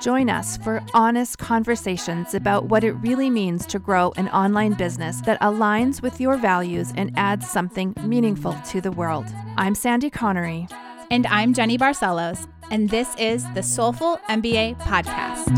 Join us for honest conversations about what it really means to grow an online business that aligns with your values and adds something meaningful to the world. I'm Sandy Connery. And I'm Jenny Barcelos, and this is the Soulful MBA Podcast.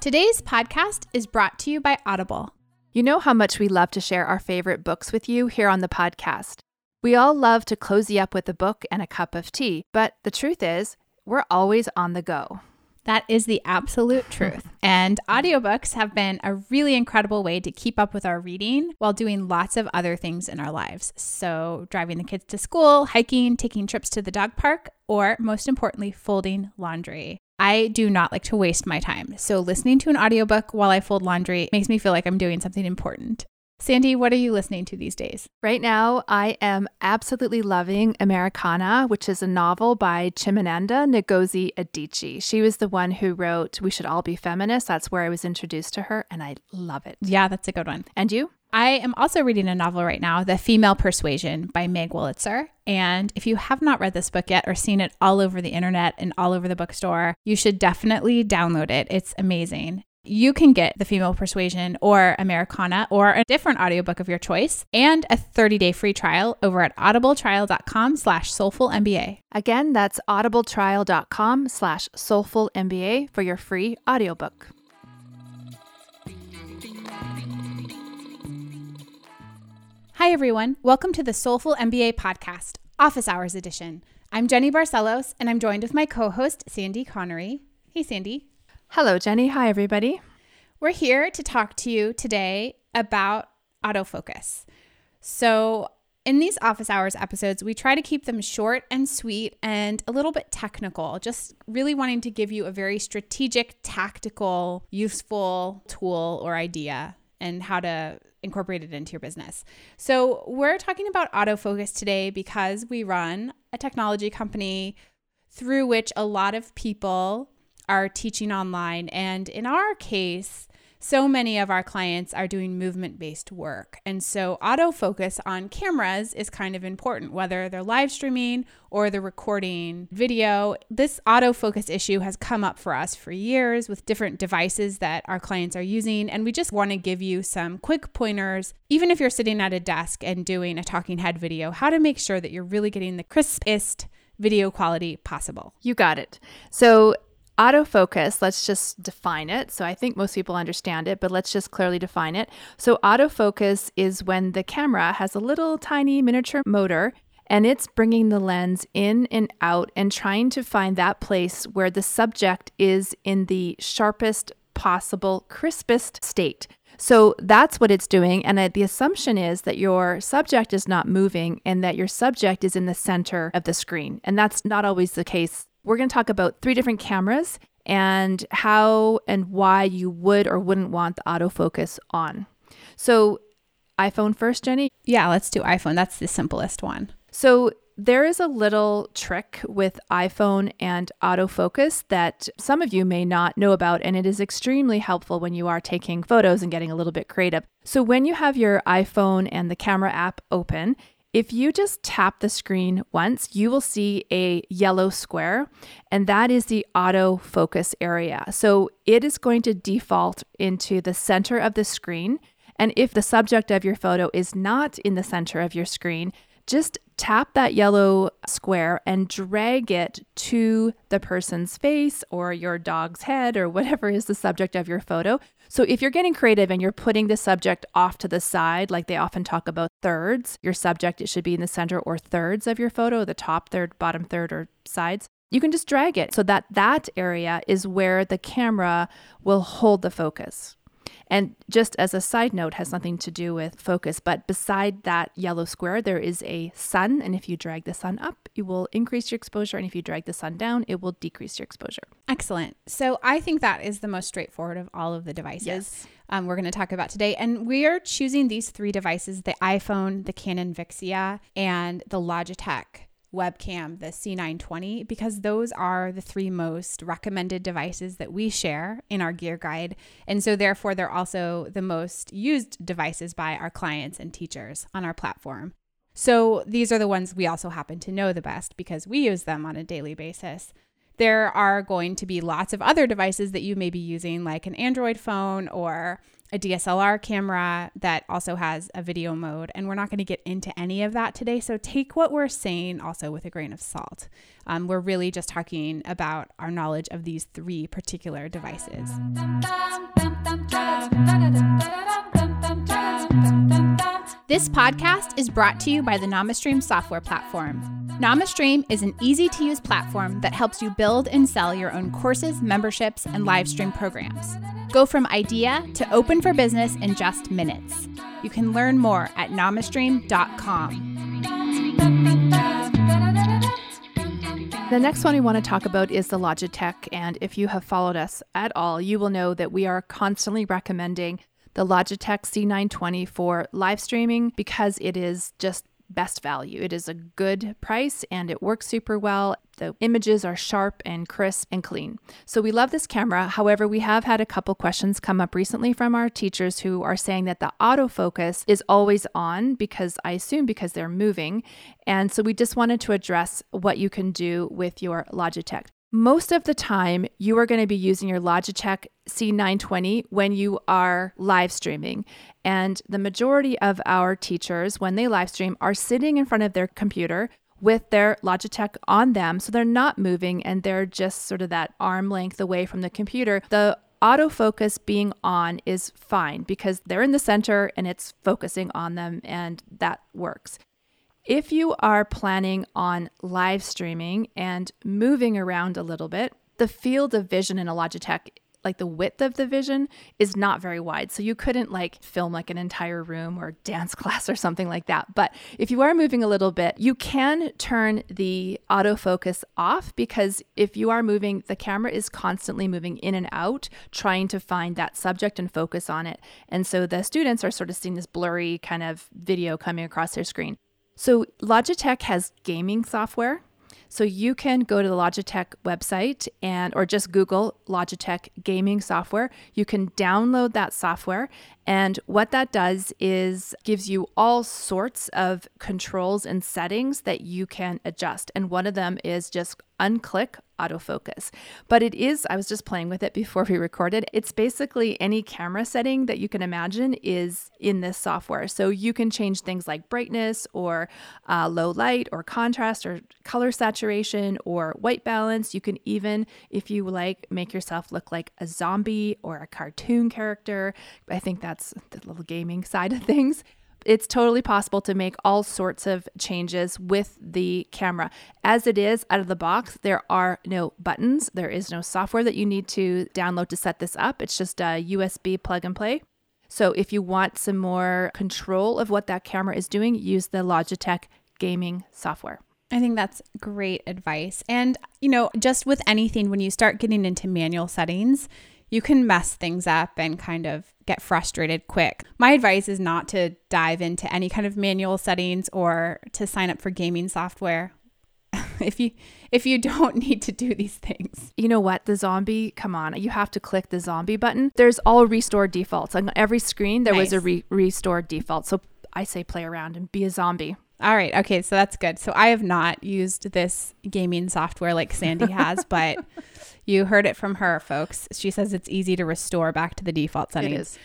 Today's podcast is brought to you by Audible. You know how much we love to share our favorite books with you here on the podcast. We all love to cozy up with a book and a cup of tea, but the truth is, we're always on the go. That is the absolute truth. and audiobooks have been a really incredible way to keep up with our reading while doing lots of other things in our lives. So, driving the kids to school, hiking, taking trips to the dog park, or most importantly, folding laundry. I do not like to waste my time. So listening to an audiobook while I fold laundry makes me feel like I'm doing something important. Sandy, what are you listening to these days? Right now, I am absolutely loving Americana, which is a novel by Chimamanda Ngozi Adichie. She was the one who wrote We Should All Be Feminists. That's where I was introduced to her, and I love it. Yeah, that's a good one. And you? I am also reading a novel right now, The Female Persuasion by Meg Wolitzer. And if you have not read this book yet or seen it all over the internet and all over the bookstore, you should definitely download it. It's amazing. You can get The Female Persuasion or Americana or a different audiobook of your choice and a 30-day free trial over at audibletrial.com slash soulfulmba. Again, that's audibletrial.com slash soulfulmba for your free audiobook. Hi, everyone. Welcome to the Soulful MBA podcast, Office Hours Edition. I'm Jenny Barcelos, and I'm joined with my co host, Sandy Connery. Hey, Sandy. Hello, Jenny. Hi, everybody. We're here to talk to you today about autofocus. So, in these office hours episodes, we try to keep them short and sweet and a little bit technical, just really wanting to give you a very strategic, tactical, useful tool or idea and how to incorporate it into your business. So, we're talking about autofocus today because we run a technology company through which a lot of people are teaching online. And in our case, so many of our clients are doing movement based work. And so autofocus on cameras is kind of important, whether they're live streaming or they're recording video. This autofocus issue has come up for us for years with different devices that our clients are using. And we just want to give you some quick pointers, even if you're sitting at a desk and doing a talking head video, how to make sure that you're really getting the crispest video quality possible. You got it. So, Autofocus, let's just define it. So I think most people understand it, but let's just clearly define it. So, autofocus is when the camera has a little tiny miniature motor and it's bringing the lens in and out and trying to find that place where the subject is in the sharpest possible, crispest state. So that's what it's doing. And the assumption is that your subject is not moving and that your subject is in the center of the screen. And that's not always the case we're going to talk about three different cameras and how and why you would or wouldn't want the autofocus on. So, iPhone first, Jenny? Yeah, let's do iPhone. That's the simplest one. So, there is a little trick with iPhone and autofocus that some of you may not know about, and it is extremely helpful when you are taking photos and getting a little bit creative. So, when you have your iPhone and the camera app open, if you just tap the screen once, you will see a yellow square, and that is the auto focus area. So it is going to default into the center of the screen. And if the subject of your photo is not in the center of your screen, just tap that yellow square and drag it to the person's face or your dog's head or whatever is the subject of your photo. So if you're getting creative and you're putting the subject off to the side, like they often talk about thirds, your subject it should be in the center or thirds of your photo, the top third, bottom third or sides. You can just drag it so that that area is where the camera will hold the focus. And just as a side note, has nothing to do with focus, but beside that yellow square, there is a sun. And if you drag the sun up, it will increase your exposure. And if you drag the sun down, it will decrease your exposure. Excellent. So I think that is the most straightforward of all of the devices. Yes. Um, we're going to talk about today. And we are choosing these three devices the iPhone, the Canon Vixia, and the Logitech webcam, the C920, because those are the three most recommended devices that we share in our gear guide. And so, therefore, they're also the most used devices by our clients and teachers on our platform. So, these are the ones we also happen to know the best because we use them on a daily basis. There are going to be lots of other devices that you may be using, like an Android phone or a DSLR camera that also has a video mode. And we're not going to get into any of that today. So take what we're saying also with a grain of salt. Um, we're really just talking about our knowledge of these three particular devices. This podcast is brought to you by the NamaStream software platform. NamaStream is an easy to use platform that helps you build and sell your own courses, memberships, and live stream programs. Go from idea to open for business in just minutes. You can learn more at namastream.com. The next one we want to talk about is the Logitech. And if you have followed us at all, you will know that we are constantly recommending the Logitech C920 for live streaming because it is just best value. It is a good price and it works super well. The images are sharp and crisp and clean. So we love this camera. However, we have had a couple questions come up recently from our teachers who are saying that the autofocus is always on because I assume because they're moving. And so we just wanted to address what you can do with your Logitech. Most of the time, you are going to be using your Logitech C920 when you are live streaming. And the majority of our teachers, when they live stream, are sitting in front of their computer with their Logitech on them. So they're not moving and they're just sort of that arm length away from the computer. The autofocus being on is fine because they're in the center and it's focusing on them, and that works. If you are planning on live streaming and moving around a little bit, the field of vision in a Logitech, like the width of the vision, is not very wide. So you couldn't like film like an entire room or dance class or something like that. But if you are moving a little bit, you can turn the autofocus off because if you are moving, the camera is constantly moving in and out, trying to find that subject and focus on it. And so the students are sort of seeing this blurry kind of video coming across their screen. So Logitech has gaming software. So you can go to the Logitech website and or just Google Logitech gaming software. You can download that software and what that does is gives you all sorts of controls and settings that you can adjust. And one of them is just unclick autofocus. But it is, I was just playing with it before we recorded. It's basically any camera setting that you can imagine is in this software. So you can change things like brightness or uh, low light or contrast or color saturation or white balance. You can even, if you like, make yourself look like a zombie or a cartoon character. I think that's the little gaming side of things. It's totally possible to make all sorts of changes with the camera. As it is out of the box, there are no buttons. There is no software that you need to download to set this up. It's just a USB plug and play. So if you want some more control of what that camera is doing, use the Logitech gaming software. I think that's great advice. And, you know, just with anything, when you start getting into manual settings, you can mess things up and kind of get frustrated quick. My advice is not to dive into any kind of manual settings or to sign up for gaming software. if you if you don't need to do these things. You know what? The zombie, come on. You have to click the zombie button. There's all restore defaults. On every screen there nice. was a re- restore default. So I say play around and be a zombie. All right. Okay. So that's good. So I have not used this gaming software like Sandy has, but you heard it from her, folks. She says it's easy to restore back to the default settings. It is.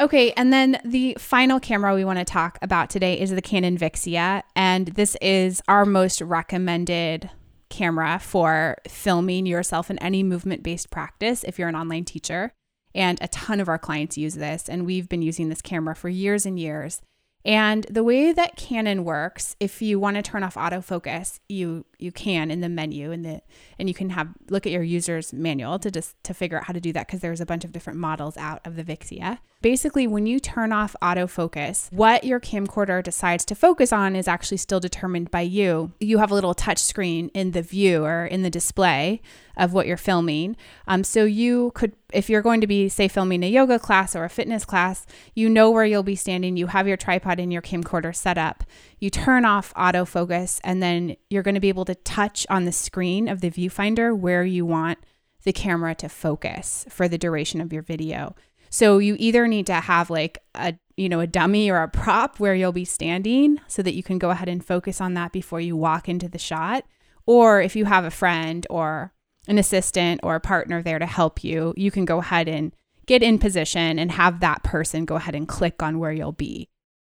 Okay, and then the final camera we want to talk about today is the Canon Vixia, and this is our most recommended camera for filming yourself in any movement based practice if you're an online teacher. And a ton of our clients use this, and we've been using this camera for years and years. And the way that Canon works, if you want to turn off autofocus, you you can in the menu and the and you can have look at your user's manual to just to figure out how to do that because there's a bunch of different models out of the Vixia. basically when you turn off autofocus, what your camcorder decides to focus on is actually still determined by you. You have a little touch screen in the view or in the display of what you're filming. Um, so you could, if you're going to be, say, filming a yoga class or a fitness class, you know where you'll be standing. You have your tripod and your camcorder set up. You turn off autofocus, and then you're going to be able to touch on the screen of the viewfinder where you want the camera to focus for the duration of your video. So you either need to have like a you know a dummy or a prop where you'll be standing so that you can go ahead and focus on that before you walk into the shot or if you have a friend or an assistant or a partner there to help you, you can go ahead and get in position and have that person go ahead and click on where you'll be.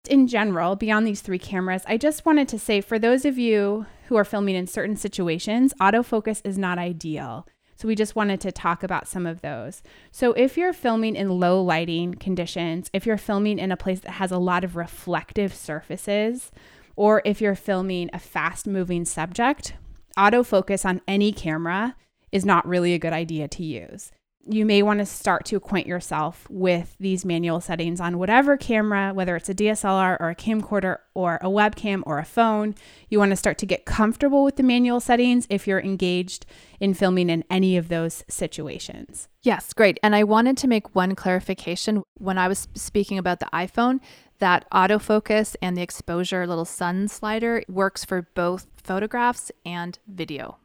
In general, beyond these three cameras, I just wanted to say for those of you who are filming in certain situations, autofocus is not ideal. So we just wanted to talk about some of those. So if you're filming in low lighting conditions, if you're filming in a place that has a lot of reflective surfaces, or if you're filming a fast moving subject, autofocus on any camera is not really a good idea to use. You may want to start to acquaint yourself with these manual settings on whatever camera, whether it's a DSLR or a camcorder or a webcam or a phone. You want to start to get comfortable with the manual settings if you're engaged in filming in any of those situations. Yes, great. And I wanted to make one clarification when I was speaking about the iPhone that autofocus and the exposure little sun slider works for both photographs and video.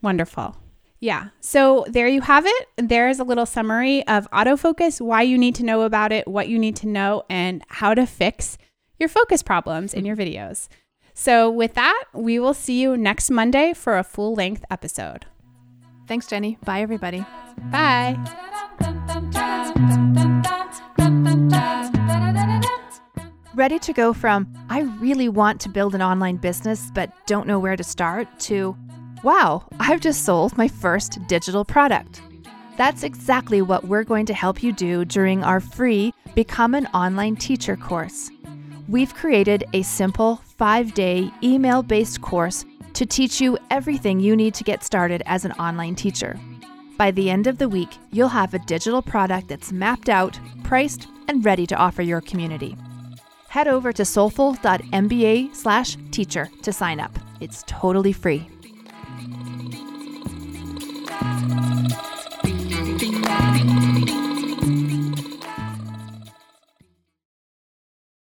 Wonderful. Yeah. So there you have it. There is a little summary of autofocus, why you need to know about it, what you need to know, and how to fix your focus problems in your videos. So, with that, we will see you next Monday for a full length episode. Thanks, Jenny. Bye, everybody. Bye. Ready to go from, I really want to build an online business but don't know where to start, to, Wow, I've just sold my first digital product. That's exactly what we're going to help you do during our free Become an Online Teacher course. We've created a simple five day email based course to teach you everything you need to get started as an online teacher. By the end of the week, you'll have a digital product that's mapped out, priced, and ready to offer your community. Head over to soulful.mba slash teacher to sign up. It's totally free.